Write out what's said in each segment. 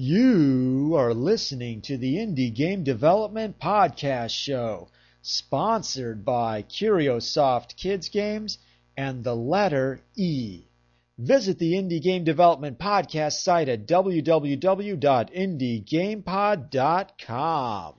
You are listening to the Indie Game Development Podcast Show, sponsored by Curiosoft Kids Games and the letter E. Visit the Indie Game Development Podcast site at www.indiegamepod.com.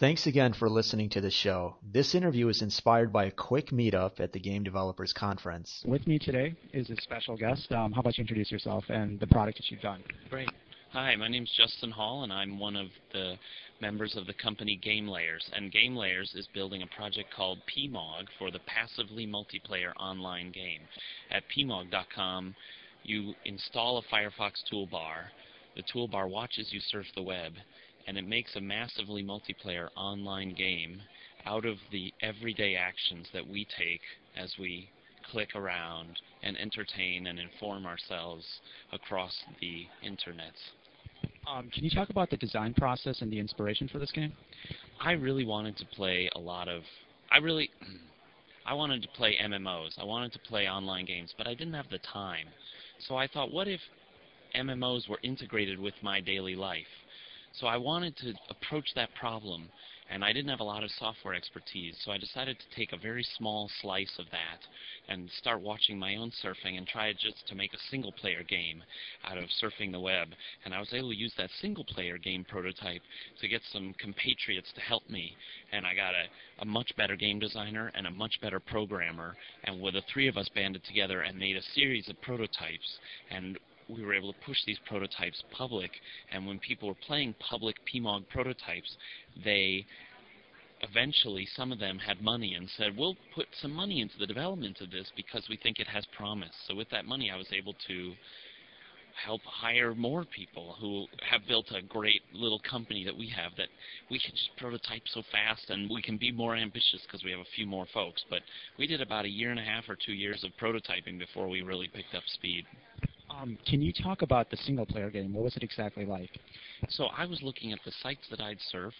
Thanks again for listening to the show. This interview is inspired by a quick meetup at the Game Developers Conference. With me today is a special guest. Um, how about you introduce yourself and the product that you've done? Great. Hi, my name's Justin Hall, and I'm one of the members of the company Game Layers. And Game Layers is building a project called PMOG for the passively multiplayer online game. At pmog.com, you install a Firefox toolbar. The toolbar watches you surf the web, and it makes a massively multiplayer online game out of the everyday actions that we take as we click around and entertain and inform ourselves across the internet. Um, can you talk about the design process and the inspiration for this game? I really wanted to play a lot of. I really. I wanted to play MMOs. I wanted to play online games, but I didn't have the time. So I thought, what if MMOs were integrated with my daily life? So I wanted to approach that problem, and I didn't have a lot of software expertise, so I decided to take a very small slice of that and start watching my own surfing and try just to make a single player game out of surfing the web. And I was able to use that single player game prototype to get some compatriots to help me. And I got a, a much better game designer and a much better programmer. And with the three of us banded together and made a series of prototypes. And we were able to push these prototypes public, and when people were playing public PMOG prototypes, they eventually some of them had money and said, "We'll put some money into the development of this because we think it has promise." So with that money, I was able to help hire more people who have built a great little company that we have that we can just prototype so fast and we can be more ambitious because we have a few more folks. But we did about a year and a half or two years of prototyping before we really picked up speed. Um, can you talk about the single player game? What was it exactly like? So I was looking at the sites that I'd surfed,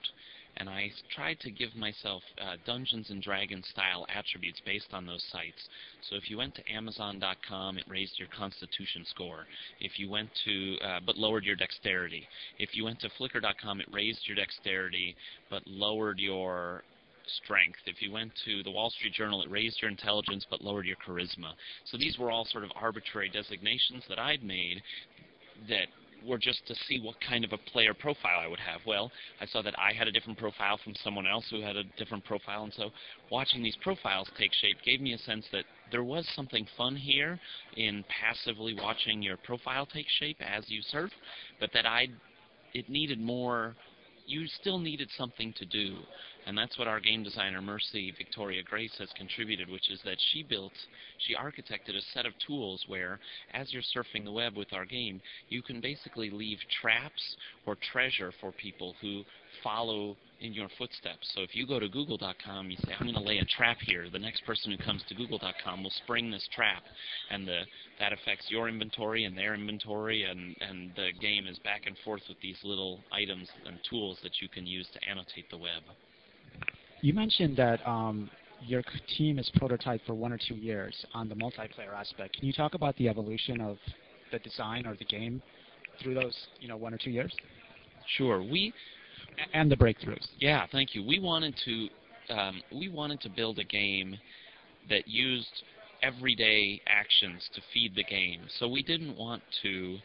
and I tried to give myself uh, Dungeons and Dragons style attributes based on those sites. So if you went to Amazon.com, it raised your Constitution score. If you went to, uh, but lowered your dexterity. If you went to Flickr.com, it raised your dexterity, but lowered your strength. If you went to the Wall Street Journal, it raised your intelligence but lowered your charisma. So these were all sort of arbitrary designations that I'd made that were just to see what kind of a player profile I would have. Well, I saw that I had a different profile from someone else who had a different profile, and so watching these profiles take shape gave me a sense that there was something fun here in passively watching your profile take shape as you surf, but that I it needed more you still needed something to do. And that's what our game designer, Merci Victoria Grace, has contributed, which is that she built, she architected a set of tools where, as you're surfing the web with our game, you can basically leave traps or treasure for people who follow in your footsteps. So if you go to google.com, you say, I'm going to lay a trap here. The next person who comes to google.com will spring this trap, and the, that affects your inventory and their inventory, and, and the game is back and forth with these little items and tools that you can use to annotate the web. You mentioned that um, your team is prototyped for one or two years on the multiplayer aspect. Can you talk about the evolution of the design or the game through those, you know, one or two years? Sure. We and the breakthroughs. Yeah, thank you. We wanted to um, we wanted to build a game that used everyday actions to feed the game. So we didn't want to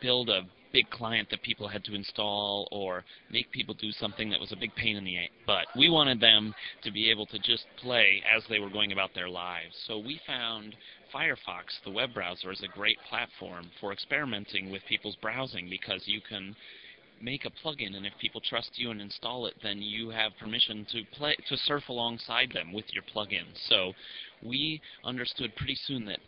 build a big client that people had to install or make people do something that was a big pain in the butt. We wanted them to be able to just play as they were going about their lives. So we found Firefox, the web browser, is a great platform for experimenting with people's browsing because you can make a plugin, and if people trust you and install it, then you have permission to play to surf alongside them with your plugin. So we understood pretty soon that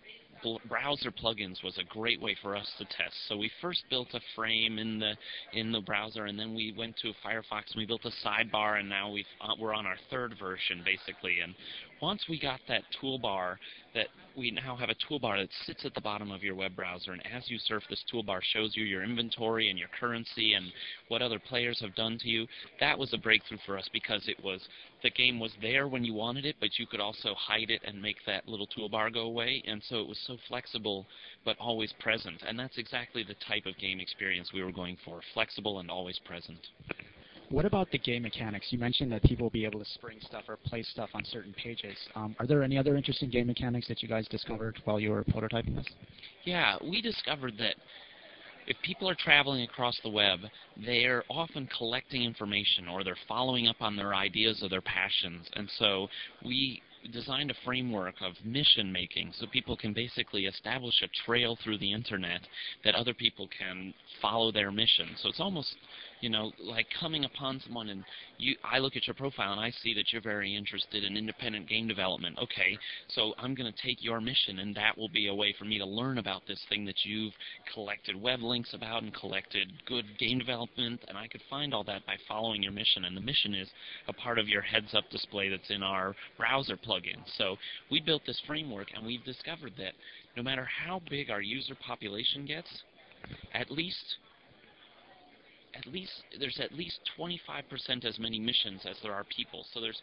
browser plugins was a great way for us to test. So we first built a frame in the in the browser, and then we went to Firefox and we built a sidebar, and now we uh, we're on our third version basically, and once we got that toolbar that we now have a toolbar that sits at the bottom of your web browser, and as you surf, this toolbar shows you your inventory and your currency and what other players have done to you. That was a breakthrough for us because it was the game was there when you wanted it, but you could also hide it and make that little toolbar go away, and so it was so flexible but always present. And that's exactly the type of game experience we were going for: flexible and always present. What about the game mechanics? You mentioned that people will be able to spring stuff or place stuff on certain pages. Um, are there any other interesting game mechanics that you guys discovered while you were prototyping this? Yeah, we discovered that if people are traveling across the web, they're often collecting information or they're following up on their ideas or their passions. And so we designed a framework of mission making so people can basically establish a trail through the internet that other people can follow their mission. So it's almost, you know, like coming upon someone and you I look at your profile and I see that you're very interested in independent game development. Okay, so I'm going to take your mission and that will be a way for me to learn about this thing that you've collected web links about and collected good game development and I could find all that by following your mission and the mission is a part of your heads up display that's in our browser plugin. So we built this framework and we've discovered that no matter how big our user population gets, at least at least there's at least 25% as many missions as there are people. So there's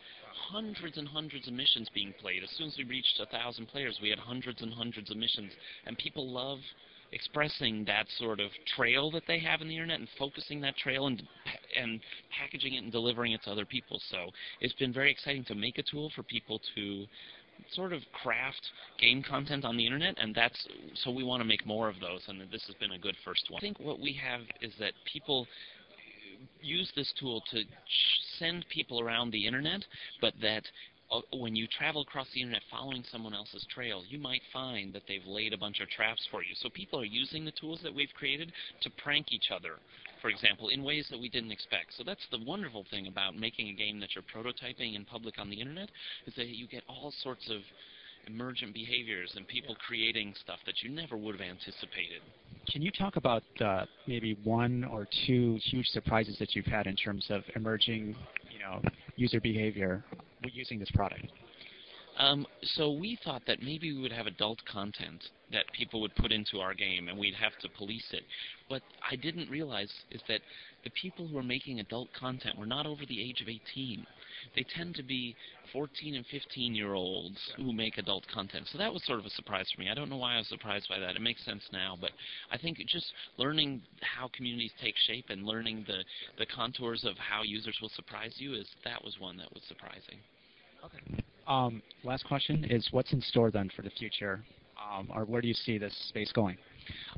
hundreds and hundreds of missions being played. As soon as we reached a thousand players, we had hundreds and hundreds of missions, and people love expressing that sort of trail that they have in the internet and focusing that trail and and packaging it and delivering it to other people. So it's been very exciting to make a tool for people to sort of craft game content on the internet, and that's so we want to make more of those, and this has been a good first one. I think what we have is that people use this tool to send people around the internet, but that when you travel across the internet following someone else's trail, you might find that they've laid a bunch of traps for you. So people are using the tools that we've created to prank each other, for example, in ways that we didn't expect. So that's the wonderful thing about making a game that you're prototyping in public on the internet, is that you get all sorts of emergent behaviors and people creating stuff that you never would have anticipated. Can you talk about uh, maybe one or two huge surprises that you've had in terms of emerging, you know, user behavior using this product? Um, so we thought that maybe we would have adult content that people would put into our game, and we'd have to police it. What I didn't realize is that the people who are making adult content were not over the age of 18. They tend to be 14 and 15 year olds who make adult content. So that was sort of a surprise for me. I don't know why I was surprised by that. It makes sense now, but I think just learning how communities take shape and learning the the contours of how users will surprise you is that was one that was surprising. Okay. Um, last question is what's in store then for the future, um, or where do you see this space going?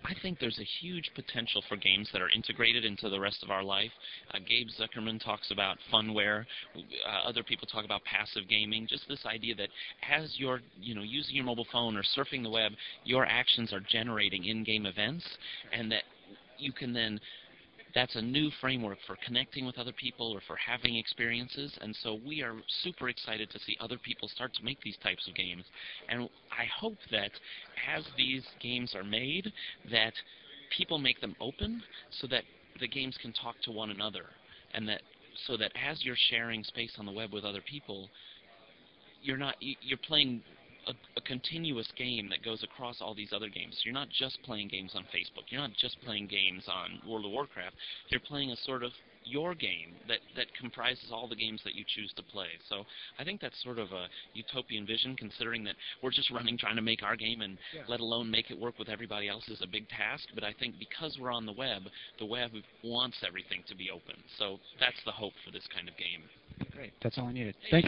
I think there's a huge potential for games that are integrated into the rest of our life. Uh, Gabe Zichermann talks about funware. Uh, other people talk about passive gaming. Just this idea that as you're, you know, using your mobile phone or surfing the web, your actions are generating in-game events, and that you can then that's a new framework for connecting with other people or for having experiences. And so we are super excited to see other people start to make these types of games. And I hope that as these games are made, that people make them open so that the games can talk to one another, and that so that as you're sharing space on the web with other people, you're not you're playing a, a, continuous game that goes across all these other games. You're not just playing games on Facebook. You're not just playing games on World of Warcraft. You're playing a sort of your game that, that comprises all the games that you choose to play. So I think that's sort of a utopian vision, considering that we're just running trying to make our game, and yeah. let alone make it work with everybody else is a big task. But I think because we're on the web, the web wants everything to be open. So that's the hope for this kind of game. Great. That's all I needed. Thank you.